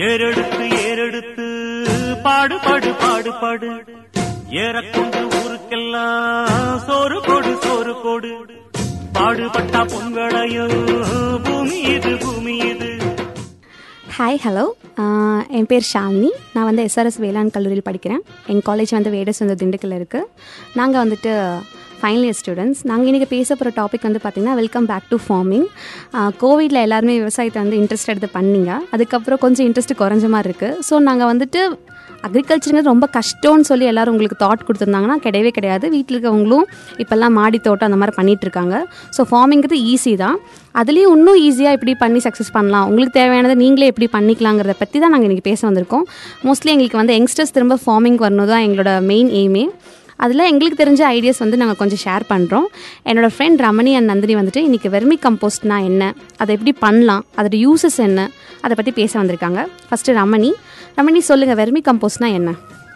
ஏறெடுத்து ஏறெடுத்து பாடு பாடு பாடு பாடு. ஏறக்கொண்டு ஊருக்கெல்லாம் சோறு கொடு சோறு கொடு பாடுபட்டா பொங்கலையோ பூமி இது பூமி இது. ஹாய் ஹலோ என் பேர் ஷாலினி. நான் வந்து எஸ்ஆர்எஸ் வேளாண் கல்லூரியில் படிக்கிறேன். என் காலேஜ் வந்து வேடஸ் வந்து திண்டுக்கல்ல இருக்குது நாங்கள் வந்துட்டு ஃபைனல் இயர் ஸ்டூடெண்ட்ஸ் நாங்கள் இன்றைக்கி பேச போகிற டாபிக் வந்து பார்த்திங்கன்னா வெல்கம் பேக் டு ஃபார்மிங் கோவிடில் எல்லாருமே விவசாயத்தை வந்து இன்ட்ரெஸ்ட் எடுத்து பண்ணீங்க. அதுக்கப்புறம் கொஞ்சம் இன்ட்ரெஸ்ட் குறைஞ்ச மாதிரி இருக்குது ஸோ நாங்கள் வந்துட்டு அக்ரிகல்ச்சருங்கிறது ரொம்ப கஷ்டம்னு சொல்லி எல்லாரும் உங்களுக்கு தாட் கொடுத்துருந்தாங்கன்னா கிடையவே கிடையாது. வீட்டில் இருக்கவங்களும் இப்போல்லாம் மாடி தோட்டம் அந்த மாதிரி பண்ணிகிட்ருக்காங்க ஸோ ஃபார்மிங்கிறது ஈஸி தான். அதுலேயும் இன்னும் ஈஸியாக எப்படி பண்ணி சக்ஸஸ் பண்ணலாம். உங்களுக்கு தேவையானதை நீங்களே எப்படி பண்ணிக்கலாங்கிறத பற்றி தான் நாங்கள் இன்றைக்கி பேச வந்திருக்கோம். மோஸ்ட்லி எங்களுக்கு வந்து யங்ஸ்டர்ஸ் திரும்ப ஃபார்மிங் வரணும் தான் எங்களோட மெயின் எய்மே அதில் எங்களுக்கு தெரிஞ்ச ஐடியாஸ் வந்து நாங்கள் கொஞ்சம் ஷேர் பண்ணுறோம் என்னோடய ஃப்ரெண்ட் ரமணி அண்ட் நந்தினி வந்துட்டு இன்றைக்கி வெர்மி கம்போஸ்ட்னா என்ன? அதை எப்படி பண்ணலாம்? அதோட யூசஸ் என்ன? அதை பற்றி பேச வந்திருக்காங்க. ஃபஸ்ட்டு ரமணி. ரமணி சொல்லுங்கள் வெர்மி கம்போஸ்ட்னா என்ன?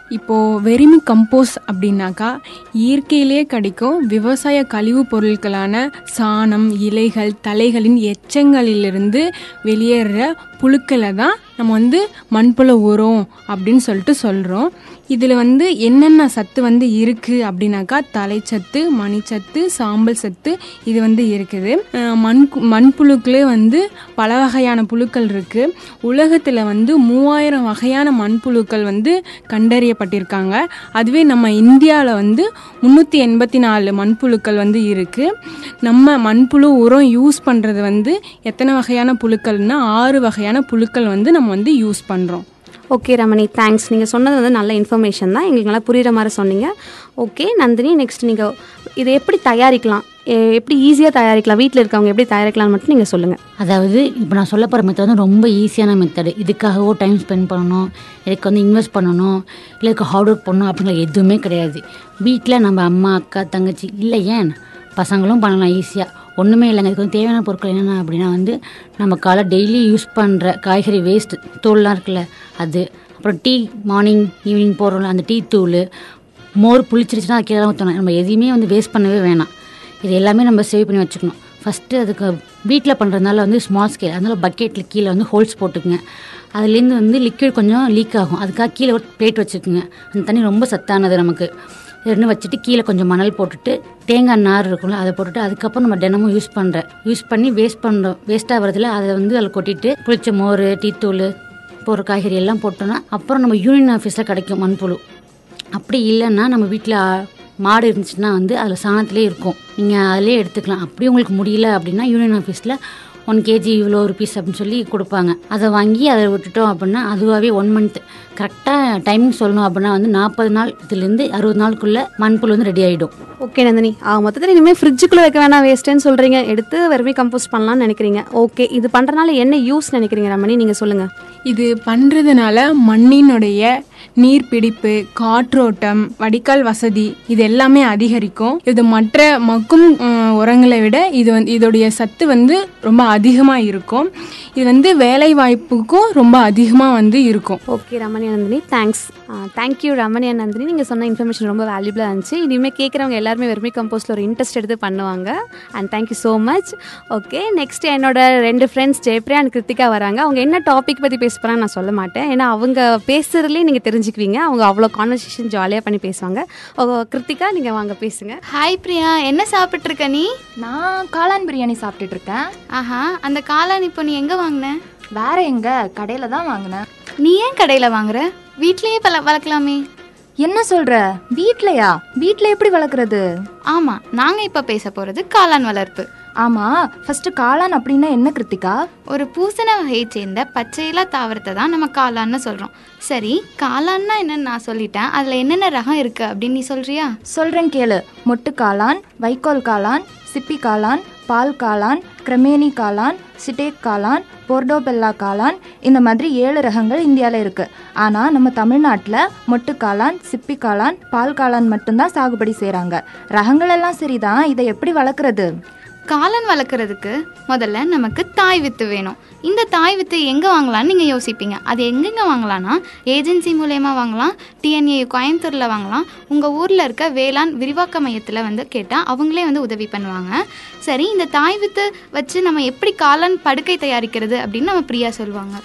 இப்போது வெறுமி கம்போஸ் அப்படின்னாக்கா இயற்கையிலே கிடைக்கும் விவசாய கழிவுப் பொருட்களான சாணம் இலைகள் தலைகளின் எச்சங்களிலிருந்து வெளியேற புழுக்களை தான் நம்ம வந்து மண்புழு உரம் அப்படின்னு சொல்லிட்டு சொல்கிறோம் இதில் வந்து என்னென்ன சத்து வந்து இருக்குது அப்படின்னாக்கா தலைச்சத்து மணிச்சத்து சாம்பல் சத்து இது வந்து இருக்குது. மண் மண்புழுக்களே வந்து பல வகையான புழுக்கள் இருக்குது உலகத்தில் வந்து மூவாயிரம் வகையான மண்புழுக்கள் வந்து கண்டறியப்பட்டிருக்காங்க. அதுவே நம்ம இந்தியாவில் வந்து முந்நூற்றி எண்பத்தி நாலு மண்புழுக்கள் வந்து இருக்குது நம்ம மண்புழு உரம் யூஸ் பண்ணுறது வந்து எத்தனை வகையான புழுக்கள்னா ஆறு வகையான புழுக்கள் வந்து நம்ம வந்து யூஸ் பண்ணுறோம் ஓகே ரமணி தேங்க்ஸ் நீங்கள் சொன்னது வந்து நல்ல இன்ஃபர்மேஷன் தான். எங்களுக்கு நல்லா புரிகிற மாதிரி சொன்னீங்க. ஓகே நந்தினி நெக்ஸ்ட் நீங்கள் இதை எப்படி தயாரிக்கலாம்? எ- எப்படி ஈஸியாக தயாரிக்கலாம்? வீட்டில் இருக்கவங்க எப்படி தயாரிக்கலாம்னு மட்டும் நீங்கள் சொல்லுங்கள் அதாவது இப்போ நான் சொல்ல போகிற மெத்தட் வந்து ரொம்ப ஈஸியான மெத்தடு இதுக்காகவோ டைம் ஸ்பெண்ட் பண்ணணும். இதுக்கு வந்து இன்வெஸ்ட் பண்ணணும். இல்லை இதுக்கு ஹார்ட் ஒர்க் பண்ணணும் அப்படிங்கிற எதுவுமே கிடையாது. வீட்டில் நம்ம அம்மா அக்கா தங்கச்சி இல்லை ஏன்? பசங்களும் பண்ணலாம் ஈஸியாக ஒன்றுமே இல்லைங்க. இதுக்கு வந்து தேவையான பொருட்கள் என்னென்ன அப்படின்னா வந்து நம்ம காலை டெய்லி யூஸ் பண்ணுற காய்கறி வேஸ்ட் தோல்லாம் இருக்குல்ல அது. அப்புறம் டீ மார்னிங் ஈவினிங் போடுறோம்ல அந்த டீ தூள் மோர் புளிச்சிருச்சுன்னா அது கீழே ஊற்றணும் நம்ம எதையுமே வந்து வேஸ்ட் பண்ணவே வேணாம். இது எல்லாமே நம்ம சேவ் பண்ணி வச்சுக்கணும். ஃபஸ்ட்டு அதுக்கு வீட்டில் பண்ணுறதுனால வந்து ஸ்மால் ஸ்கேல் அதனால பக்கெட்டில் கீழே வந்து ஹோல்ஸ் போட்டுக்குங்க. அதுலேருந்து வந்து லிக்விட் கொஞ்சம் லீக் ஆகும். அதுக்காக கீழே ஒரு பிளேட் வச்சுக்கோங்க. அந்த தண்ணி ரொம்ப சத்தானது நமக்கு. இது வச்சுட்டு கீழே கொஞ்சம் மணல் போட்டுட்டு தேங்காய் நார் இருக்கும்ல அதை போட்டுட்டு அதுக்கப்புறம் நம்ம தினமும் யூஸ் பண்ணுறேன் யூஸ் பண்ணி வேஸ்ட் பண்ணுறோம் வேஸ்ட்டாக வரதுல அதை வந்து அதில் கொட்டிட்டு புளிச்ச மோர் டீத்தூள் போகிற காய்கறி எல்லாம் போட்டோன்னா அப்புறம் நம்ம யூனியன் ஆஃபீஸில் கிடைக்கும் மண்புழு. அப்படி இல்லைன்னா நம்ம வீட்டில் மாடு இருந்துச்சுன்னா வந்து அதில் சாணத்திலே இருக்கும். நீங்கள் அதிலே எடுத்துக்கலாம். அப்படி உங்களுக்கு முடியல அப்படின்னா யூனியன் ஆஃபீஸில் ஒன் கேஜி இவ்வளோ ருபீஸ் அப்படின்னு சொல்லி கொடுப்பாங்க. அதை வாங்கி அதை விட்டுட்டோம் அப்படின்னா அதுவாகவே ஒன் மந்த் கரெக்டாக டைமிங் சொல்லணும் அப்படின்னா வந்து நாற்பது நாள் இதுலேருந்து அறுபது நாளுக்குள்ளே மண்புழு வந்து ரெடி ஆகிடும் ஓகே நந்தினி. ஆ மொத்தத்தில் இனிமேல் ஃப்ரிட்ஜுக்குள்ளே வைக்க வேணாம் வேஸ்ட்டுன்னு சொல்கிறீங்க எடுத்து வெறுமை கம்போஸ்ட் பண்ணலாம்னு நினைக்கிறீங்க. ஓகே இது பண்ணுறனால என்ன யூஸ் நினைக்கிறீங்க ரமணி? நீங்கள் சொல்லுங்கள் இது பண்ணுறதுனால மண்ணினுடைய நீர்பிடிப்பு காற்றோட்டம் வடிகால் வசதி இது எல்லாமே அதிகரிக்கும். இது மற்ற மக்கும் உரங்களை விட இது வந்து இதோடைய சத்து வந்து ரொம்ப அதிகமாக இருக்கும். இது வந்து வேலை வாய்ப்புக்கும் ரொம்ப அதிகமாக வந்து இருக்கும். Okay Ramaniya Nandini thanks thank you Ramani Nandini. நீங்கள் சொன்ன இன்ஃபர்மேஷன் ரொம்ப வேல்யூபிளாக இருந்துச்சு. இனிமேல் கேட்குறவங்க எல்லாருமே வெறுமை கம்போஸ்ட்டில் ஒரு இன்ட்ரெஸ்ட் எடுத்து பண்ணுவாங்க. And thank you so much okay next என்னோட ரெண்டு ஃப்ரெண்ட்ஸ் ஜெயப்ரியா அண்ட் கிருத்திகா வராங்க. அவங்க என்ன டாபிக் பற்றி பேச போகிறாங்க நான் சொல்ல மாட்டேன். ஏன்னா அவங்க பேசுகிறதுலேயே நீங்கள் தெரிஞ்சுக்குவீங்க. அவங்க அவ்வளோ கான்வர்சேஷன் ஜாலியாக பண்ணி பேசுவாங்க. ஓ, கிருத்திகா நீங்கள் வாங்க பேசுங்க. ஹாய் பிரியா. என்ன சாப்பிட்டு இருக்க நீ? நான் காளான் பிரியாணி சாப்பிட்டுட்டு இருக்கேன் ஆஹா அந்த காளான் இப்போ நீ எங்க வாங்கின? வேற எங்க? கடையில தான் வாங்கினேன். நீ ஏன் கடையில வாங்குற? வீட்லயே பல வளர்க்கலாமே என்ன சொல்ற? வீட்லயா? வீட்ல எப்படி வளர்க்குறது ஆமா நாங்க இப்ப பேச போறது காளான் வளர்ப்பு. ஆமா ஃபர்ஸ்ட் காளான் அப்படின்னா என்ன கிருத்திகா? ஒரு பூசண வகையை சேர்ந்த பச்சையிலா தாவரத்தை தான் நம்ம காளான்னு சொல்றோம். சரி காளான்னா என்னன்னு நான் சொல்லிட்டேன். அதுல என்னென்ன ரகம் இருக்கு அப்படின்னு நீ சொல்றியா? சொல்றேன் கேளு. மொட்டு காளான் வைக்கோல் காளான் சிப்பி காளான் பால் காளான் கிரமேனி காளான் சிட்டேக் காளான் போர்டோபெல்லா காளான் இந்த மாதிரி ஏழு ரகங்கள் இந்தியாவில் இருக்கு. ஆனால் நம்ம தமிழ்நாட்டில் மொட்டு காளான் சிப்பி காளான் பால் காளான் மட்டும்தான் சாகுபடி செய்கிறாங்க ரகங்கள் எல்லாம் சரிதான். இதை எப்படி வளர்க்குறது? காளான் வளர்க்குறதுக்கு முதல்ல நமக்கு தாய் வித்து வேணும். இந்த தாய் வித்து எங்கே வாங்கலாம்னு நீங்கள் யோசிப்பீங்க. அது எங்கெங்கே வாங்கலாம்னா ஏஜென்சி மூலயமா வாங்கலாம் டிஎன்ஏ கோயம்புத்தூரில் வாங்கலாம். உங்கள் ஊரில் இருக்க வேளாண் விரிவாக்க மையத்தில் வந்து கேட்டால் அவங்களே வந்து உதவி பண்ணுவாங்க. சரி இந்த தாய் வித்து வச்சு நம்ம எப்படி காளான் படுக்கை தயாரிக்கிறது அப்படின்னு நம்ம பிரியா சொல்லுவாங்க.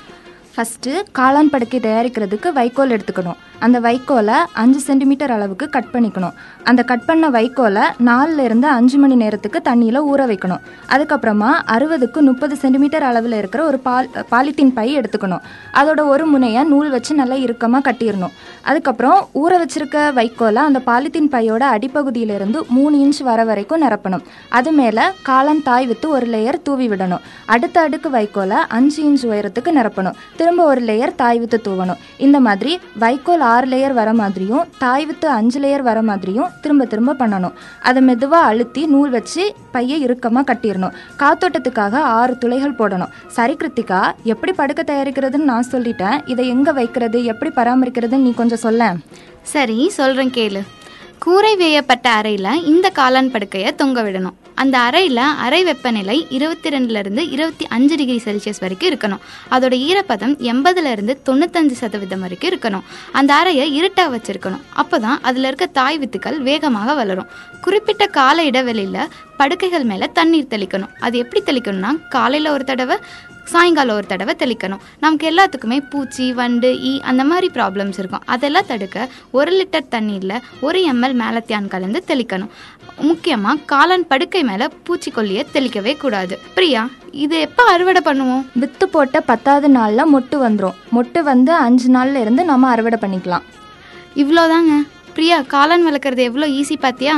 ஃபஸ்ட்டு காளான் படுக்கை தயாரிக்கிறதுக்கு வைக்கோல் எடுத்துக்கணும். அந்த வைக்கோலை அஞ்சு சென்டிமீட்டர் அளவுக்கு கட் பண்ணிக்கணும். அந்த கட் பண்ண வைக்கோலை நாலுல இருந்து அஞ்சு மணி நேரத்துக்கு தண்ணியில் ஊற வைக்கணும். அதுக்கப்புறமா அறுபதுக்கு முப்பது சென்டிமீட்டர் அளவில் இருக்கிற ஒரு பால் பாலித்தீன் பை எடுத்துக்கணும். அதோட ஒரு முனையை நூல் வச்சு நல்லா இறுக்கமாக கட்டிடணும் அதுக்கப்புறம் ஊற வச்சிருக்க வைக்கோலை அந்த பாலித்தீன் பையோட அடிப்பகுதியிலிருந்து மூணு இன்ச் வர வரைக்கும் நிரப்பணும். அது மேலே காலம் தாய் வித்து ஒரு லேயர் தூவி விடணும். அடுத்த அடுக்கு வைக்கோலை அஞ்சு இன்ச் உயரத்துக்கு நிரப்பணும். திரும்ப ஒரு லேயர் தாய் வித்து தூவணும். இந்த மாதிரி வைக்கோல் ஆறு லேயர் வர மாதிரியும் தாய் வித்து அஞ்சு லேயர் வர மாதிரியும் திரும்ப திரும்ப பண்ணணும். அதை மெதுவாக அழுத்தி நூல் வச்சு பையை இறுக்கமாக கட்டிடணும். காத்தோட்டத்துக்காக ஆறு துளைகள் போடணும். சரி கிருத்திகா எப்படி படுக்க தயாரிக்கிறதுன்னு நான் சொல்லிட்டேன். இதை எங்கே வைக்கிறது எப்படி பராமரிக்கிறதுன்னு நீ கொஞ்சம் சொல்ல சரி சொல்கிறேன் கேளு. கூரை வேயப்பட்ட அறையில் இந்த காளான் படுக்கையை தொங்க விடணும். அந்த அறையில் அறை வெப்பநிலை இருபத்தி ரெண்டுலேருந்து இருபத்தி அஞ்சு டிகிரி செல்சியஸ் வரைக்கும் இருக்கணும். அதோட ஈரப்பதம் எண்பதுலேருந்து தொண்ணூத்தஞ்சு சதவீதம் வரைக்கும் இருக்கணும். அந்த அறையை இருட்டாக வச்சுருக்கணும். அப்போ தான் அதில் இருக்க தாய் வித்துக்கள் வேகமாக வளரும். குறிப்பிட்ட கால இடைவெளியில் படுக்கைகள் மேலே தண்ணீர் தெளிக்கணும். அது எப்படி தெளிக்கணும்னா காலையில் ஒரு தடவை சாயங்காலம் ஒரு தடவை தெளிக்கணும். நமக்கு எல்லாத்துக்குமே பூச்சி வண்டு ஈ அந்த மாதிரி ப்ராப்ளம்ஸ் இருக்கும். அதெல்லாம் தடுக்க ஒரு லிட்டர் தண்ணீரில் ஒரு எம்எல் மேலத்தியான் கலந்து தெளிக்கணும். முக்கியமாக காளான் படுக்கை மேலே பூச்சிக்கொல்லியை தெளிக்கவே கூடாது. பிரியா இது எப்போ அறுவடை பண்ணுவோம்? வித்து போட்ட பத்தாவது நாளில் மொட்டு வந்துடும் மொட்டு வந்து அஞ்சு நாள்ல இருந்து நம்ம அறுவடை பண்ணிக்கலாம். இவ்வளோதாங்க பிரியா காளான் வளர்க்குறது எவ்வளோ ஈஸி பார்த்தியா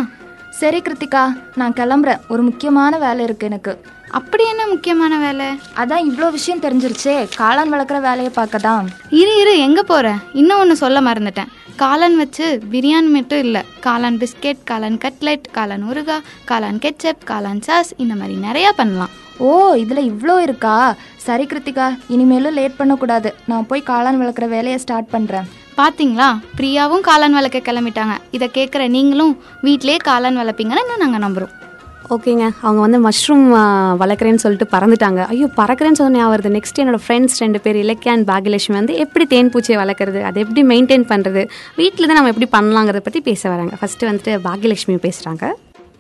சரி கிருத்திகா நான் கிளம்புறேன். ஒரு முக்கியமான வேலை இருக்கு எனக்கு. அப்படி என்ன முக்கியமான வேலை? அதான் இவ்வளோ விஷயம் தெரிஞ்சிருச்சே. காளான் வளர்க்குற வேலையை பார்க்க தான் இரு இரு எங்கே போகிற இன்னும் ஒன்று சொல்ல மறந்துட்டேன். காளான் வச்சு பிரியாணி மட்டும் இல்லை. காளான் பிஸ்கெட் காளான் கட்லெட் காளான் ஊறுகா காளான் கெச்சப் காளான் சாஸ் இந்த மாதிரி நிறையா பண்ணலாம். ஓ இதில் இவ்வளோ இருக்கா? சரி கிருத்திகா இனிமேலும் லேட் பண்ணக்கூடாது. நான் போய் காளான் வளர்க்குற வேலையை ஸ்டார்ட் பண்ணுறேன் பாத்தீங்களா? பிரியாவும் காளான் வளர்க்க கிளம்பிட்டாங்க. இதை கேட்குற நீங்களும் வீட்டிலே காளான் வளர்ப்பீங்கன்னு நாங்கள் நம்புகிறோம் ஓகேங்க. அவங்க வந்து மஷ்ரூம் வளர்க்குறேன்னு சொல்லிட்டு பறந்துட்டாங்க. ஐயோ பறக்கிறேன்னு சொன்ன ஞாபகம் வருது. நெக்ஸ்ட் என்னோட ஃப்ரெண்ட்ஸ் ரெண்டு பேர் இலக்கியா அண்ட் பாகியலட்சுமி வந்து எப்படி தேன் பூச்சியை வளர்க்குறது அதை எப்படி மெயின்டைன் பண்ணுறது வீட்டில் தான் நம்ம எப்படி பண்ணலாங்கிறத பற்றி பேச வராங்க. ஃபஸ்ட்டு வந்துட்டு பாகியலட்சுமி பேசுகிறாங்க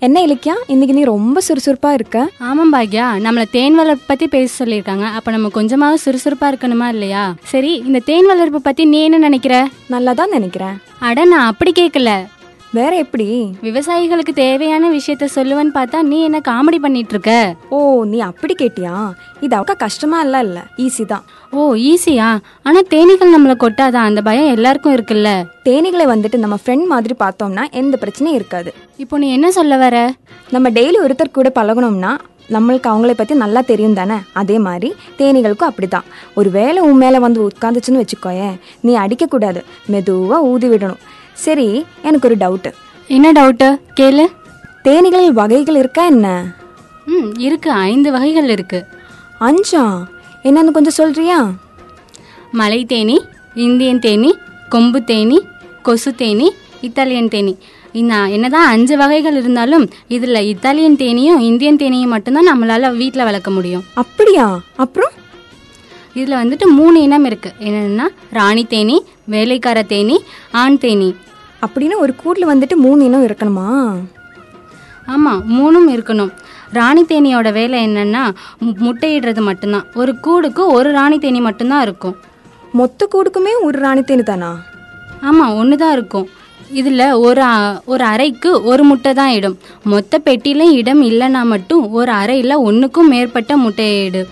என்ன இலக்கியா? இன்னைக்கு நீ ரொம்ப சுறுசுறுப்பா இருக்க. ஆமாம் பாக்யா. நம்மளை தேன் வளர்ப்பு பற்றி பேச சொல்லியிருக்காங்க. அப்போ நம்ம கொஞ்சமாவது சுறுசுறுப்பாக இருக்கணுமா இல்லையா? சரி இந்த தேன் வளர்ப்பு பற்றி நீ என்ன நினைக்கிற? நல்லா தான் நினைக்கிறேன். அட நான் அப்படி கேட்கல. வேற எப்படி? விவசாயிகளுக்கு தேவையான விஷயத்த சொல்லுவேன்னு பார்த்தா நீ என்ன காமெடி பண்ணிட்டு இருக்க ஓ நீ அப்படி கேட்டியா? இது அவ்வளோ கஷ்டமா இல்ல இல்ல. ஈஸி தான். ஓ ஈஸியா ஆனால் தேனீகள் நம்மளை கொட்டாதான் அந்த பயம் எல்லாருக்கும் இருக்குல்ல. தேனீகளை வந்துட்டு நம்ம ஃப்ரெண்ட் மாதிரி பார்த்தோம்னா எந்த பிரச்சனையும் இருக்காது. இப்போ நீ என்ன சொல்ல வர? நம்ம டெய்லி ஒருத்தர் கூட பழகணும்னா நம்மளுக்கு அவங்கள பற்றி நல்லா தெரியும் தானே? அதே மாதிரி தேனீகளுக்கும் அப்படிதான் ஒரு வேளை உன் மேலே வந்து உட்காந்துச்சுன்னு வச்சுக்கோயேன் நீ அடிக்கக்கூடாது. மெதுவாக ஊதி விடணும். சரி எனக்கு ஒரு டவுட்டு என்ன டவுட்டு கேளு. தேனீகள் வகைகள் இருக்கா என்ன? ம் இருக்கு. ஐந்து வகைகள் இருக்கு. அஞ்சா? என்னன்னு கொஞ்சம் சொல்றியா? மலை தேனி இந்தியன் தேனி கொம்பு தேனி கொசு தேனி இத்தாலியன் தேனி. இந்த என்னதான் அஞ்சு வகைகள் இருந்தாலும் இதில் இத்தாலியன் தேனியும் இந்தியன் தேனியும் மட்டும்தான் நம்மளால் வீட்டில் வளர்க்க முடியும். அப்படியா? அப்புறம்? இதில் வந்துட்டு மூணு இனம் இருக்குது என்னென்னா ராணி தேனி வேலைக்கார தேனி ஆண் தேனி. அப்படின்னு ஒரு கூட்டில் வந்துட்டு மூணு இனம் இருக்கணுமா? ஆமாம் மூணும் இருக்கணும். ராணி தேனியோட வேலை என்னன்னா முட்டையிடுறது மட்டும்தான். ஒரு கூடுக்கு ஒரு ராணி தேனி மட்டும்தான் இருக்கும். மொத்த கூடுக்குமே ஒரு ராணி தேனி தானா? ஆமாம் ஒன்று தான் இருக்கும். இதில் ஒரு ஒரு அறைக்கு ஒரு முட்டை தான் இடும். மொத்த பெட்டியில இடம் இல்லைன்னா மட்டும் ஒரு அறையில் ஒன்றுக்கும் மேற்பட்ட முட்டையிடு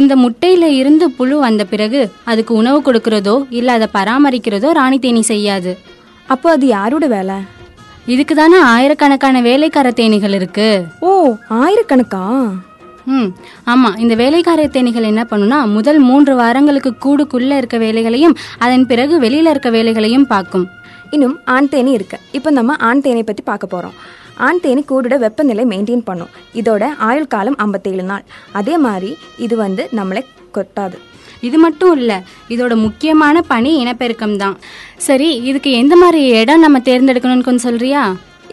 இந்த முட்டையில இருந்து புழு வந்த பிறகு அதுக்கு உணவு கொடுக்கறதோ இல்லை அதை பராமரிக்கிறதோ ராணி தேனி செய்யாது. அப்போ அது யாரோட வேலை? இதுக்கு தானே ஆயிரக்கணக்கான வேலைக்கார தேனீகள் இருக்கு. ஓ ஆயிரக்கணக்கா? ம் ஆமாம் இந்த வேலைக்கார தேனீகள் என்ன பண்ணுனா முதல் மூன்று வாரங்களுக்கு கூடுக்குள்ளே இருக்க வேலைகளையும் அதன் பிறகு வெளியில் இருக்க வேலைகளையும் பார்க்கும். இன்னும் ஆண் தேனி இருக்கு. இப்போ நம்ம ஆண் தேனை பற்றி பார்க்க போகிறோம் ஆண் தேனி கூடோட வெப்பநிலை மெயின்டைன் பண்ணும். இதோட ஆயுள் காலம் ஐம்பத்தேழு நாள். அதே மாதிரி இது வந்து நம்மளை கொட்டாது. இது மட்டும் இல்லை இதோட முக்கியமான பணி இனப்பெருக்கம் தான். சரி இதுக்கு எந்த மாதிரி இடம் நம்ம தேர்ந்தெடுக்கணும்னு கொஞ்சம் சொல்றியா?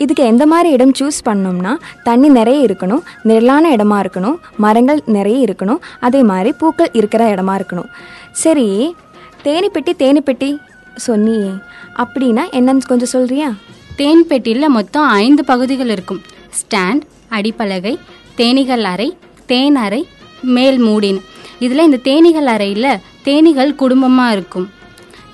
இதுக்கு எந்த மாதிரி இடம் சூஸ் பண்ணோம்னா தண்ணி நிறைய இருக்கணும் நிழலான இடமா இருக்கணும் மரங்கள் நிறைய இருக்கணும் அதே மாதிரி பூக்கள் இருக்கிற இடமா இருக்கணும். சரி தேனி பெட்டி தேனி பெட்டி சொன்னியே அப்படின்னா என்னன்னு கொஞ்சம் சொல்றியா? தேன் பெட்டியில் மொத்தம் ஐந்து பகுதிகள் இருக்கும். ஸ்டாண்ட் அடிப்பலகை தேனிகள் அறை தேன் அறை மேல் மூடின்னு இதில் இந்த தேனிகள் அறையில் தேனிகள் குடும்பமாக இருக்கும்.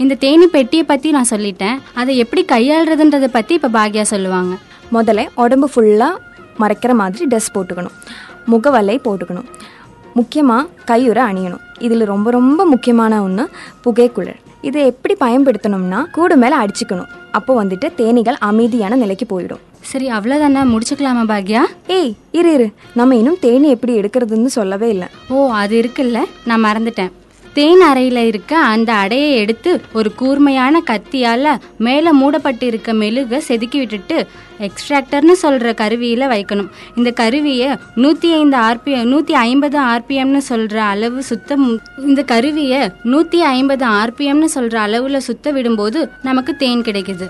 இந்த தேனி பெட்டியை பற்றி நான் சொல்லிட்டேன். அதை எப்படி கையாளுறதுன்றதை பற்றி இப்போ பாக்யா சொல்லுவாங்க. முதல்ல உடம்பு ஃபுல்லாக மறைக்கிற மாதிரி ட்ரெஸ் போட்டுக்கணும். முகவலை போட்டுக்கணும். முக்கியமாக கையுறை அணியணும். இதில் ரொம்ப ரொம்ப முக்கியமான ஒன்று புகைக்குழல். இதை எப்படி பயன்படுத்தணும்னா கூடு மேலே அடிச்சுக்கணும். அப்போ வந்துட்டு தேனீகள் அமைதியான நிலைக்கு போயிடும். சரி அவ்வளோதானே முடிச்சுக்கலாமா பாக்யா? ஏய் இரு இரு. நம்ம இன்னும் தேனி எப்படி எடுக்கிறதுன்னு சொல்லவே இல்லை. ஓ அது இருக்குல்ல? நான் மறந்துட்டேன். தேன் அறையில் இருக்க அந்த அடையை எடுத்து ஒரு கூர்மையான கத்தியால் மேலே மூடப்பட்டு இருக்க மெழுகை செதுக்கி விட்டுட்டு எக்ஸ்ட்ராக்டர்னு சொல்கிற கருவியில் வைக்கணும். இந்த கருவியை நூற்றி ஐந்து ஆர்பிஎம் நூற்றி ஐம்பது ஆர்பிஎம்னு சொல்கிற அளவு சுத்தம் இந்த கருவியை நூற்றி ஐம்பது ஆர்பிஎம்னு சொல்கிற அளவில் சுத்த விடும்போது நமக்கு தேன் கிடைக்குது.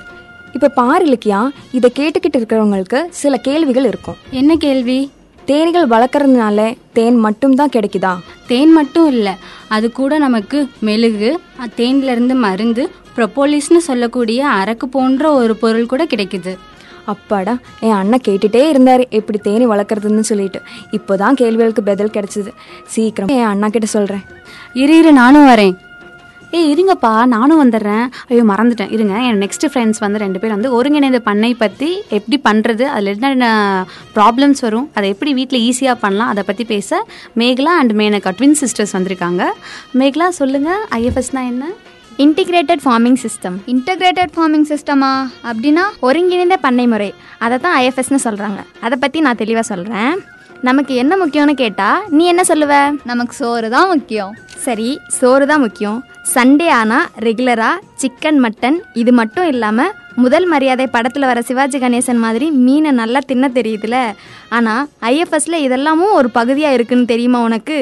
இப்போ பாரு இலக்கியா இதை கேட்டுக்கிட்டு இருக்கிறவங்களுக்கு சில கேள்விகள் இருக்கும். என்ன கேள்வி? தேனீகள் வளர்க்குறதுனால தேன் மட்டும்தான் கிடைக்குதா? தேன் மட்டும் இல்லை. அது கூட நமக்கு மெழுகு தேன்லேருந்து மருந்து ப்ரொப்போலிஸ்னு சொல்லக்கூடிய அரக்கு போன்ற ஒரு பொருள் கூட கிடைக்குது. அப்பாடா என் அண்ணன் கேட்டுட்டே இருந்தார் எப்படி தேனி வளர்க்குறதுன்னு சொல்லிட்டு. இப்போதான் கேள்விகளுக்கு பதில் கிடைச்சிது. சீக்கிரம் என் அண்ணா கிட்ட சொல்கிறேன் இரு இரு நானும் வரேன். ஏய் இருங்கப்பா நானும் வந்துடுறேன். ஐயோ மறந்துட்டேன். இருங்க என் நெக்ஸ்ட் ஃப்ரெண்ட்ஸ் வந்து ரெண்டு பேர் வந்து ஒருங்கிணைந்த பண்ணை பற்றி எப்படி பண்ணுறது அதில் என்னென்ன ப்ராப்ளம்ஸ் வரும் அதை எப்படி வீட்டில் ஈஸியாக பண்ணலாம் அதை பற்றி பேச Mekala and Menaka twin sisters வந்திருக்காங்க. மேகலா சொல்லுங்கள் ஐஎஃப்எஸ்னா என்ன? Integrated farming system integrated farming சிஸ்டமா அப்படின்னா ஒருங்கிணைந்த பண்ணை முறை. அதை தான் ஐஎஃப்எஸ்னு சொல்கிறாங்க அதை பற்றி நான் தெளிவாக சொல்கிறேன் நமக்கு என்ன முக்கியம்னு கேட்டால் நீ என்ன சொல்லுவ? நமக்கு சோறு தான் முக்கியம். சரி சோறு தான் முக்கியம். சண்டே ஆனால் ரெகுலராக சிக்கன் மட்டன் இது மட்டும் இல்லாமல் முதல் மரியாதை படத்தில் வர சிவாஜி கணேசன் மாதிரி மீனை நல்லா தின்ன தெரியுதுல. ஆனால் ஐஎஃப்எஸ்ல இதெல்லாமும் ஒரு பகுதியாக இருக்குன்னு தெரியுமா உனக்கு?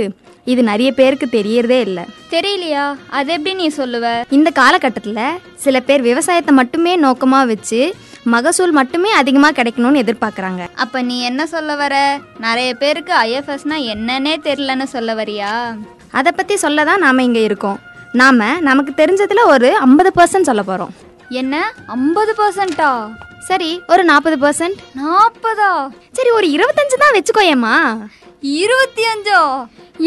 இது நிறைய பேருக்கு தெரியறதே இல்லை. தெரியலையா? அது எப்படி நீ சொல்லுவ? இந்த காலகட்டத்தில் சில பேர் விவசாயத்தை மட்டுமே நோக்கமாக வச்சு மகசூல் மட்டுமே அதிகமாக கிடைக்கணும்னு எதிர்பார்க்குறாங்க. அப்ப நீ என்ன சொல்ல வர? நிறைய பேருக்கு ஐஎஃப்எஸ்னா என்னன்னே தெரியலன்னு சொல்ல வரியா? அதை பற்றி சொல்ல தான் நாம் இங்கே இருக்கோம். நாம் நமக்கு தெரிஞ்சதில் ஒரு ஐம்பது பர்சன்ட் சொல்ல போகிறோம் என்ன? ஐம்பது பர்சன்டா சரி ஒரு நாற்பது பர்சன்ட் நாற்பதா சரி ஒரு இருபத்தஞ்சு தான் வச்சுக்கோயேம்மா. இருபத்தி அஞ்சோ?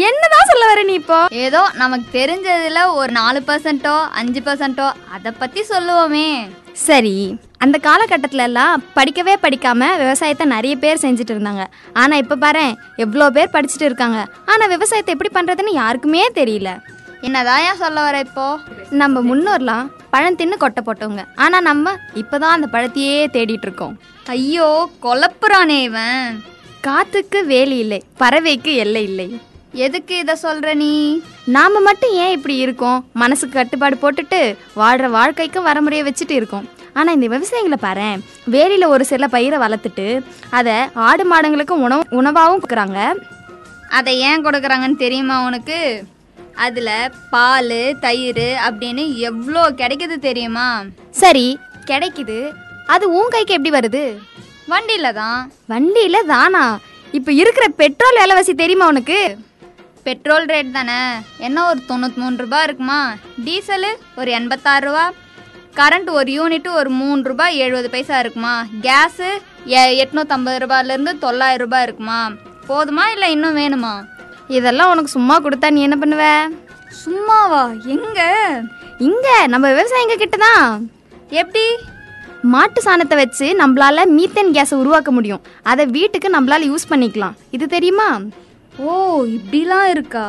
என்னதான் சொல்ல வர நீ இப்போ? ஏதோ நமக்கு தெரிஞ்சதுல ஒரு நாலு பர்சன்ட்டோ அஞ்சு பர்சன்ட்டோ அதை பத்தி சொல்லுவோமே. சரி அந்த காலகட்டத்துல எல்லாம் படிக்கவே படிக்காம விவசாயத்தை நிறைய பேர் செஞ்சுட்டு இருந்தாங்க. ஆனா இப்ப பாரு எவ்வளோ பேர் படிச்சுட்டு இருக்காங்க. ஆனா விவசாயத்தை எப்படி பண்றதுன்னு யாருக்குமே தெரியல. என்னதாயா சொல்ல வர இப்போ? நம்ம முன்னோர்லாம் பழம் தின்னு கொட்டை போட்டவங்க. ஆனா நம்ம இப்பதான் அந்த பழத்தையே தேடிட்டு இருக்கோம் ஐயோ கொலப்புறானே இவன். காத்துக்கு வேலி இல்லை பறவைக்கு எல்லை இல்லை. எதுக்கு இத சொல்ற நீ? நாம மட்டும் ஏன் இப்படி இருக்கோம்? மனசுக்கு கட்டுப்பாடு போட்டுட்டு வாழ்ற வாழ்க்கைக்கும் வரமுறையை வச்சுட்டு இருக்கோம். ஆனா இந்த விவசாயிகளை பாரு வேலியில ஒரு சில பயிரை வளர்த்துட்டு அதை ஆடு மாடுங்களுக்கு உணவு உணவாகவும் கொடுக்குறாங்க. அதை ஏன் கொடுக்குறாங்கன்னு தெரியுமா உனக்கு? அதில் பால் தயிர் அப்படின்னு எவ்வளோ கிடைக்குது தெரியுமா? சரி. கிடைக்குது. அது உன் கைக்கு எப்படி வருது? வண்டியில் தான். வண்டியில தானா? இப்போ இருக்கிற பெட்ரோல் விலைவாசி தெரியுமா உனக்கு? பெட்ரோல் ரேட் தானே. என்ன ஒரு தொண்ணூற்றி மூணு ரூபா இருக்குமா? டீசலு ஒரு எண்பத்தாறு ரூபா. கரண்ட் ஒரு யூனிட்டு ஒரு மூணு ரூபாய் எழுபது பைசா இருக்குமா? கேஸு எ எட்நூற்றம்பது ரூபாயிலேருந்து தொள்ளாயிரம் ரூபாய் இருக்குமா? போதுமா இல்லை இன்னும் வேணுமா? இதெல்லாம் உனக்கு சும்மா கொடுத்தா நீ என்ன பண்ணுவ? சும்மாவா? எங்க? இங்க நம்ம விவசாயிங்க கிட்ட தான். எப்படி? மாட்டு சாணத்தை வச்சு நம்மளால மீத்தேன் கேஸை உருவாக்க முடியும். அதை வீட்டுக்கு நம்மளால யூஸ் பண்ணிக்கலாம். இது தெரியுமா? ஓ இப்படிலாம் இருக்கா?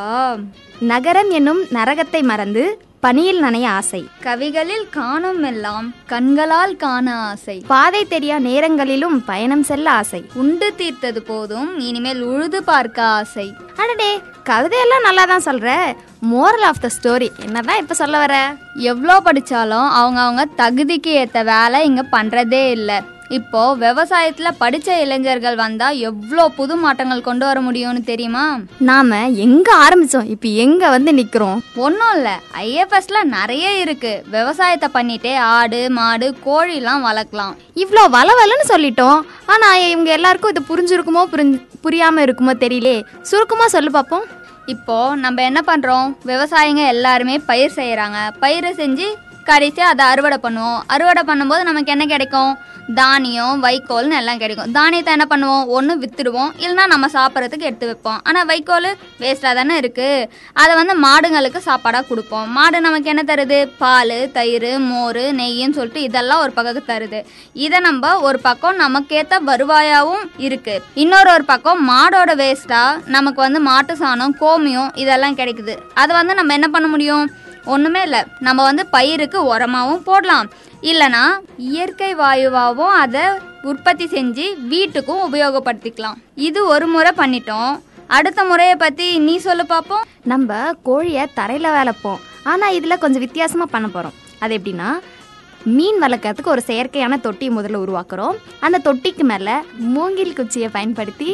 நகரம் என்னும் நரகத்தை மறந்து பனியில் நனைய ஆசை. கவிகளில் காணும் எல்லாம் கண்களால் காண ஆசை. பாதை தெரியா நேரங்களிலும் பயணம் செல்ல ஆசை. உண்டு தீர்த்தது போதும் இனிமேல் உழுது பார்க்க ஆசை. அடடே கவிதையெல்லாம் நல்லா தான் சொல்ற. மோரல் ஆஃப் த ஸ்டோரி என்னதான் இப்ப சொல்ல வர? எவ்வளோ படித்தாலும் அவங்க அவங்க தகுதிக்கு ஏற்ற வேலை இங்கே பண்ணுறதே இல்லை. இப்போ விவசாயத்தில் படித்த இளைஞர்கள் வந்தால் எவ்வளோ புது மாற்றங்கள் கொண்டு வர முடியும்னு தெரியுமா? நாம எங்க ஆரம்பிச்சோம்? இப்ப எங்க வந்து நிக்கிறோம்? ஒன்றும் இல்லை. ஐஎஃப்எஸ்ல நிறைய இருக்கு. விவசாயத்தை பண்ணிட்டே ஆடு மாடு கோழிலாம் வளர்க்கலாம். இவ்வளோ வளவலன்னு சொல்லிட்டோம். ஆனா இவங்க எல்லாருக்கும் இது புரிஞ்சிருக்குமோ புரிஞ்சு புரியாம இருக்குமோ தெரியலே. சுருக்கமா சொல்லு பார்ப்போம் இப்போ நம்ம என்ன பண்றோம்? விவசாயிங்க எல்லாருமே பயிர் செய்யறாங்க. பயிரை செஞ்சு கடைசியாக அதை அறுவடை பண்ணுவோம். அறுவடை பண்ணும்போது நமக்கு என்ன கிடைக்கும்? தானியம் வைக்கோல்னு எல்லாம் கிடைக்கும். தானியத்தை என்ன பண்ணுவோம்? ஒன்று விற்றுடுவோம் இல்லைனா நம்ம சாப்பிட்றதுக்கு எடுத்து வைப்போம். ஆனால் வைக்கோல் வேஸ்ட்டாக தானே இருக்குது அதை வந்து மாடுங்களுக்கு சாப்பாடாக கொடுப்போம். மாடு நமக்கு என்ன தருது? பால் தயிர் மோர் நெய்ன்னு சொல்லிட்டு இதெல்லாம் ஒரு பக்கம் தருது. இதை நம்ம ஒரு பக்கம் நமக்கேற்ற வருவாயாகவும் இருக்குது இன்னொரு ஒரு பக்கம் மாடோட வேஸ்ட்டாக நமக்கு வந்து மாட்டு சாணம் கோமியம் இதெல்லாம் கிடைக்குது. அதை வந்து நம்ம என்ன பண்ண முடியும்? ஒன்றுமே இல்லை. நம்ம வந்து பயிருக்கு உரமாகவும் போடலாம். இல்லைனா இயற்கை வாயுவாகவும் அதை உற்பத்தி செஞ்சு வீட்டுக்கும் உபயோகப்படுத்திக்கலாம். இது ஒரு முறை பண்ணிட்டோம். அடுத்த முறையை பற்றி நீ சொல்லு பார்ப்போம் நம்ம கோழியை தரையில் வளர்ப்போம். ஆனால் இதில் கொஞ்சம் வித்தியாசமாக பண்ண போகிறோம் அது எப்படின்னா மீன் வளர்க்கறதுக்கு ஒரு செயற்கையான தொட்டியை முதல்ல உருவாக்குறோம். அந்த தொட்டிக்கு மேலே மூங்கில் குச்சியை பயன்படுத்தி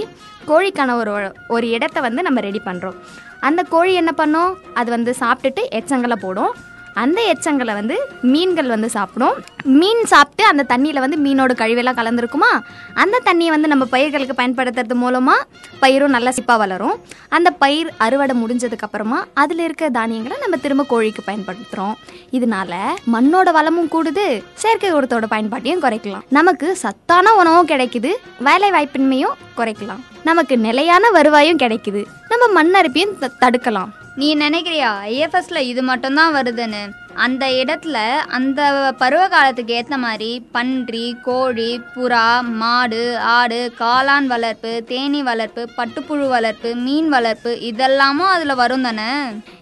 கோழிக்கான ஒரு ஒரு இடத்த வந்து நம்ம ரெடி பண்ணுறோம் அந்த கோழி என்ன பண்ணும்? அது வந்து சாப்பிட்டுட்டு எச்சங்களை போடும். அந்த எச்சங்களை வந்து மீன்கள் வந்து சாப்பிடும். மீன் சாப்பிட்டு அந்த தண்ணியில் வந்து மீனோட கழிவெல்லாம் கலந்துருக்குமா? அந்த தண்ணியை வந்து நம்ம பயிர்களுக்கு பயன்படுத்துறது மூலமாக பயிரும் நல்லா சிப்பாக வளரும். அந்த பயிர் அறுவடை முடிஞ்சதுக்கப்புறமா அதில் இருக்க தானியங்களை நம்ம திரும்ப கோழிக்கு பயன்படுத்துகிறோம் இதனால மண்ணோட வளமும் கூடுது செயற்கை உரத்தோட பயன்பாட்டையும் குறைக்கலாம். நமக்கு சத்தான உணவும் கிடைக்குது வேலை வாய்ப்பின்மையும் குறைக்கலாம். நமக்கு நிலையான வருவாயும் கிடைக்குது. நம்ம மண்ணரிப்பையும் த- தடுக்கலாம். நீ நினைக்கிறியா? ஐஎஃப்எஸ்ல இது மட்டும்தான் வருதுன்னு. அந்த இடத்துல அந்த பருவ காலத்துக்கு ஏற்ற மாதிரி பன்றி கோழி புறா மாடு ஆடு காளான் வளர்ப்பு தேனீ வளர்ப்பு பட்டுப்புழு வளர்ப்பு மீன் வளர்ப்பு இதெல்லாமும் அதில் வரும் தானே?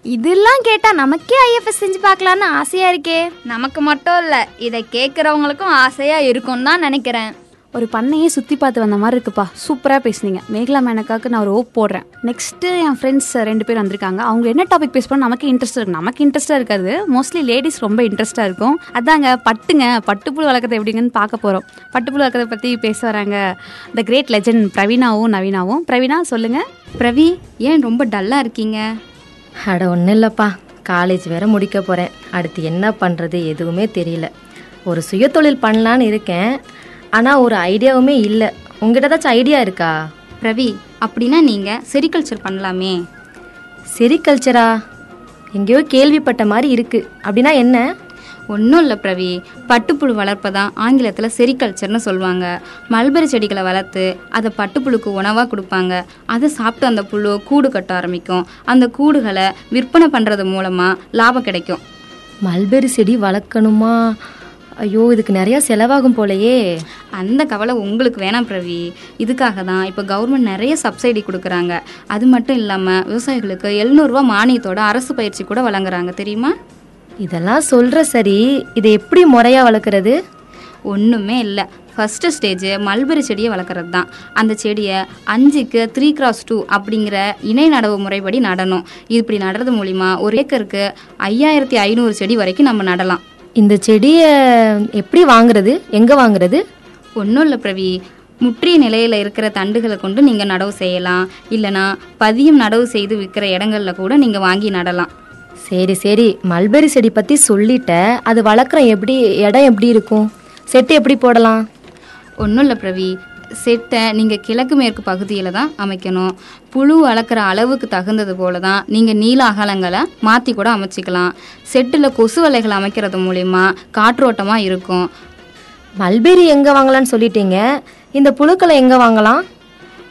இதெல்லாம் கேட்டால் நமக்கே ஐஎஃப்எஸ் செஞ்சு பார்க்கலான்னு ஆசையாக இருக்கே. நமக்கு மட்டும் இல்லை இதை கேட்குறவங்களுக்கும் ஆசையாக இருக்கும்னு தான் நினைக்கிறேன். ஒரு பண்ணையே சுற்றி பார்த்து வந்த மாதிரி இருக்குப்பா. சூப்பராக பேசுனீங்க. மேகலா மேனக்காக்கு நான் ஒரு ஓப் போடுறேன். நெக்ஸ்ட்டு என் ஃப்ரெண்ட்ஸ் ரெண்டு பேர் வந்திருக்காங்க. அவங்க என்ன டாபிக் பேச போனால் நமக்கு இன்ட்ரெஸ்ட் இருக்கு. நமக்கு இன்ட்ரெஸ்ட்டாக இருக்காது. மோஸ்ட்லி லேடிஸ் ரொம்ப இன்ட்ரெஸ்ட்டாக இருக்கும். அதாங்க பட்டுங்க. பட்டுப்புழு வளர்க்குறது எப்படிங்கன்னு பார்க்க போகிறோம் பட்டுப்புழு வளர்க்குறத பற்றி பேச வராங்க த கிரேட் லெஜண்ட் பிரவீனாவும் நவீனாவும். பிரவீனா சொல்லுங்கள் பிரவி ஏன் ரொம்ப டல்லாக இருக்கீங்க? அட ஒன்றும் இல்லைப்பா. காலேஜ் வேற முடிக்க போகிறேன் அடுத்து என்ன பண்ணுறது எதுவுமே தெரியல. ஒரு சுயதொழில் பண்ணலான்னு இருக்கேன். ஆனால் ஒரு ஐடியாவுமே இல்லை. உங்ககிட்ட ஏதாச்சும் ஐடியா இருக்கா? பிரவி அப்படின்னா நீங்கள் செரிகல்ச்சர் பண்ணலாமே. செரிகல்ச்சரா? எங்கேயோ கேள்விப்பட்ட மாதிரி இருக்கு. அப்படின்னா என்ன? ஒன்றும் இல்லை பிரவி. பட்டுப்புழு வளர்ப்பை தான் ஆங்கிலத்தில் செரிகல்ச்சர்னு சொல்லுவாங்க. மல்பெரி செடிகளை வளர்த்து அதை பட்டுப்புழுக்கு உணவாக கொடுப்பாங்க. அதை சாப்பிட்டு அந்த புழு கூடு கட்ட ஆரம்பிக்கும். அந்த கூடுகளை விற்பனை பண்ணுறது மூலமாக லாபம் கிடைக்கும். மல்பெரி செடி வளர்க்கணுமா? ஐயோ இதுக்கு நிறையா செலவாகும் போலயே. அந்த கவலை உங்களுக்கு வேணாம் பிரவி. இதுக்காக தான் இப்போ கவர்மெண்ட் நிறைய சப்சிடி கொடுக்குறாங்க. அது மட்டும் இல்லாமல் விவசாயிகளுக்கு எழுநூறுவா மானியத்தோட அரசு பயிற்சி கூட வழங்குறாங்க தெரியுமா? இதெல்லாம் சொல்கிற சரி இதை எப்படி முறையாக வளர்க்குறது? ஒன்றுமே இல்லை. ஃபஸ்ட்டு ஸ்டேஜ் மல்பெரி செடியை வளர்க்குறது தான். அந்த செடியை அஞ்சுக்கு த்ரீ கிராஸ் டூ அப்படிங்கிற இணை நடவு முறைப்படி நடணும். இப்படி நடுறது மூலிமா ஒரு ஏக்கருக்கு ஐயாயிரத்தி ஐநூறு செடி வரைக்கும் நம்ம நடலாம். இந்த செடியை எப்படி வாங்குறது? எங்கே வாங்குறது? ஒன்றும் இல்லை பிரவி. முற்றிய நிலையில் இருக்கிற தண்டுகளை கொண்டு நீங்கள் நடவு செய்யலாம். இல்லைனா பதியம் நடவு செய்து விற்கிற இடங்கள்ல கூட நீங்கள் வாங்கி நடலாம். சரி சரி. மல்பெரி செடி பற்றி சொல்லிட்ட. அது வளர்க்குற எப்படி இடம் எப்படி இருக்கும்? செட்டு எப்படி போடலாம்? ஒன்றும் இல்லை பிரவி. செட்டை நீங்கள் கிழக்கு மேற்கு பகுதியில் தான் அமைக்கணும். புழு வளர்க்குற அளவுக்கு தகுந்தது போல தான் நீங்கள் நீள அகலங்களை மாற்றி கூட அமைச்சிக்கலாம். செட்டில் கொசு வலைகள் அமைக்கிறது மூலிமா காற்றோட்டமாக இருக்கும். மல்பெரி எங்கே வாங்கலாம்னு சொல்லிட்டீங்க. இந்த புழுக்களை எங்கே வாங்கலாம்?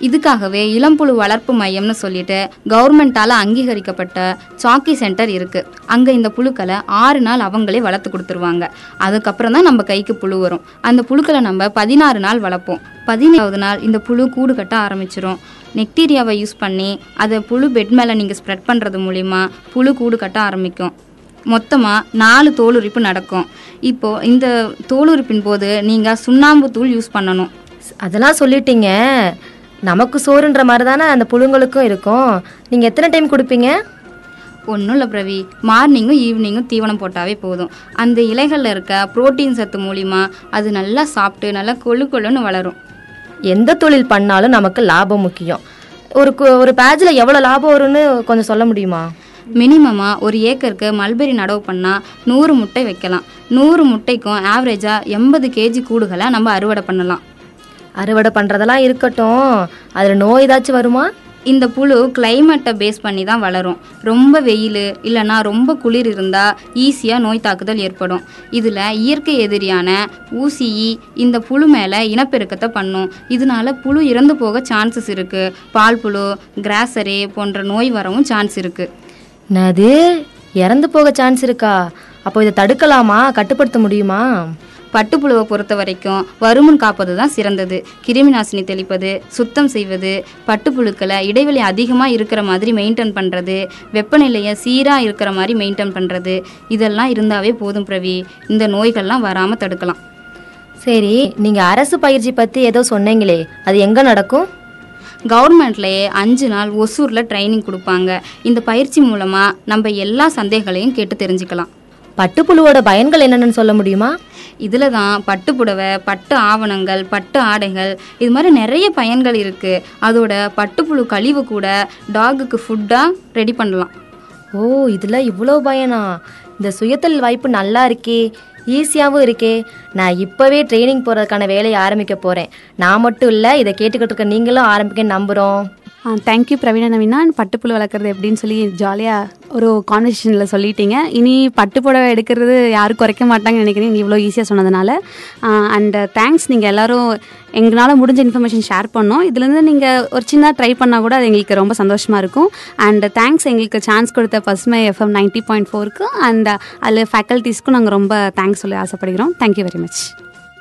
இதுக்காகவே இளம்புழு வளர்ப்பு மையம்னு சொல்லிட்டு கவர்மெண்ட்டால் அங்கீகரிக்கப்பட்ட சாக்கி சென்டர் இருக்குது அங்கே இந்த புழுக்களை ஆறு நாள் அவங்களே வளர்த்து கொடுத்துருவாங்க. அதுக்கப்புறம் தான் நம்ம கைக்கு புழு வரும். அந்த புழுக்களை நம்ம பதினாறு நாள் வளர்ப்போம். பதினேழாவது நாள் இந்த புழு கூடு கட்ட ஆரம்பிச்சிரும். நெக்டீரியாவை யூஸ் பண்ணி அதை புழு பெட் மேலே நீங்கள் ஸ்ப்ரெட் பண்ணுறது மூலிமா புழு கூடு கட்ட ஆரம்பிக்கும். மொத்தமாக நாலு தோலுரிப்பு நடக்கும். இப்போது இந்த தோலுரிப்பின் போது நீங்கள் சுண்ணாம்பு தூள் யூஸ் பண்ணணும். அதெல்லாம் சொல்லிட்டீங்க. நமக்கு சோறுன்ற மாதிரி தானே அந்த புழுங்களுக்கும் இருக்கும். நீங்கள் எத்தனை டைம் கொடுப்பீங்க? ஒன்றும் இல்லை பிரவி. மார்னிங்கும் ஈவினிங்கும் தீவனம் போட்டாவே போதும். அந்த இலைகளில் இருக்க புரோட்டீன் சத்து மூலிமா அது நல்லா சாப்பிட்டு நல்லா கொழு கொழுன்னு வளரும். எந்த தொழில் பண்ணாலும் நமக்கு லாபம் முக்கியம். ஒரு ஒரு பேட்சில் எவ்வளோ லாபம் வரும்னு கொஞ்சம் சொல்ல முடியுமா? மினிமமாக ஒரு ஏக்கருக்கு மல்பெரி நடவு பண்ணால் நூறு முட்டை வைக்கலாம். நூறு முட்டைக்கும் ஆவரேஜாக எண்பது கேஜி கூடுகளை நம்ம அறுவடை பண்ணலாம். அறுவடை பண்ணுறதெல்லாம் இருக்கட்டும். அதில் நோய் ஏதாச்சும் வருமா? இந்த புழு கிளைமேட்டை பேஸ் பண்ணி தான் வளரும். ரொம்ப வெயில் இல்லைன்னா ரொம்ப குளிர் இருந்தால் ஈஸியாக நோய் தாக்குதல் ஏற்படும். இதில் இயற்கை எதிரியான ஊசியி இந்த புழு மேலே இனப்பெருக்கத்தை பண்ணும். இதனால புழு இறந்து போக சான்சஸ் இருக்குது பால் புழு கிராசரி போன்ற நோய் வரவும் சான்ஸ் இருக்குது என்னது? இறந்து போக சான்ஸ் இருக்கா? அப்போ இதை தடுக்கலாமா? கட்டுப்படுத்த முடியுமா? பட்டுப்புழுவை பொறுத்த வரைக்கும் வருமுன் காப்பது தான் சிறந்தது. கிருமி நாசினி தெளிப்பது சுத்தம் செய்வது பட்டுப்புழுக்களை இடைவெளி அதிகமாக இருக்கிற மாதிரி மெயின்டைன் பண்ணுறது வெப்பநிலையை சீராக இருக்கிற மாதிரி மெயின்டைன் பண்ணுறது இதெல்லாம் இருந்தாவே போதும் பிரவி. இந்த நோய்கள்லாம் வராமல் தடுக்கலாம். சரி நீங்கள் அரசு பயிற்சி பற்றி ஏதோ சொன்னீங்களே அது எங்கே நடக்கும்? கவர்மெண்ட்லேயே அஞ்சு நாள் ஒசூரில் ட்ரைனிங் கொடுப்பாங்க. இந்த பயிற்சி மூலமாக நம்ம எல்லா சந்தேகங்களையும் கேட்டு தெரிஞ்சுக்கலாம். பட்டுப்புழுவோட பயன்கள் என்னென்னு சொல்ல முடியுமா? இதில் தான் பட்டு புடவை பட்டு ஆவணங்கள் பட்டு ஆடைகள் இது மாதிரி நிறைய பயன்கள் இருக்குது அதோட பட்டுப்புழு கழிவு கூட டாகுக்கு ஃபுட்டாக ரெடி பண்ணலாம். ஓ இதில் இவ்வளோ பயனா? இந்த சுயதொழில் வாய்ப்பு நல்லா இருக்கே ஈஸியாகவும் இருக்கே. நான் இப்போவே ட்ரைனிங் போகிறதுக்கான வேலையை ஆரம்பிக்க போகிறேன் நான் மட்டும் இல்லை இதை கேட்டுக்கிட்டு இருக்க நீங்களும் ஆரம்பிக்க நம்புகிறோம் தேங்க்யூ பிரவீனா நவீனா பட்டுப்புழு வளர்க்குறது எப்படின்னு சொல்லி ஜாலியாக ஒரு கான்வர்சேஷனில் சொல்லிட்டீங்க. இனி பட்டுப்புடவை எடுக்கிறது யாரும் குறைக்க மாட்டாங்கன்னு நினைக்கிறேன். இவ்வளோ ஈஸியாக சொன்னதுனால. அண்ட் தேங்க்ஸ் நீங்கள் எல்லாரும் எங்களால் முடிஞ்ச இன்ஃபர்மேஷன் ஷேர் பண்ணோம். இதுலேருந்து நீங்கள் ஒரு சின்ன ட்ரை பண்ணால் கூட அது எங்களுக்கு ரொம்ப சந்தோஷமாக இருக்கும். அண்ட் தேங்க்ஸ் எங்களுக்கு சான்ஸ் கொடுத்த பசுமை எஃப்எம் நைன்ட்டி பாயிண்ட் ஃபோருக்கு அண்ட் அதில் ஃபேக்கல்ட்டிஸ்க்கும் நாங்கள் ரொம்ப தேங்க்ஸ் சொல்லி ஆசைப்படுகிறோம். Thank you very much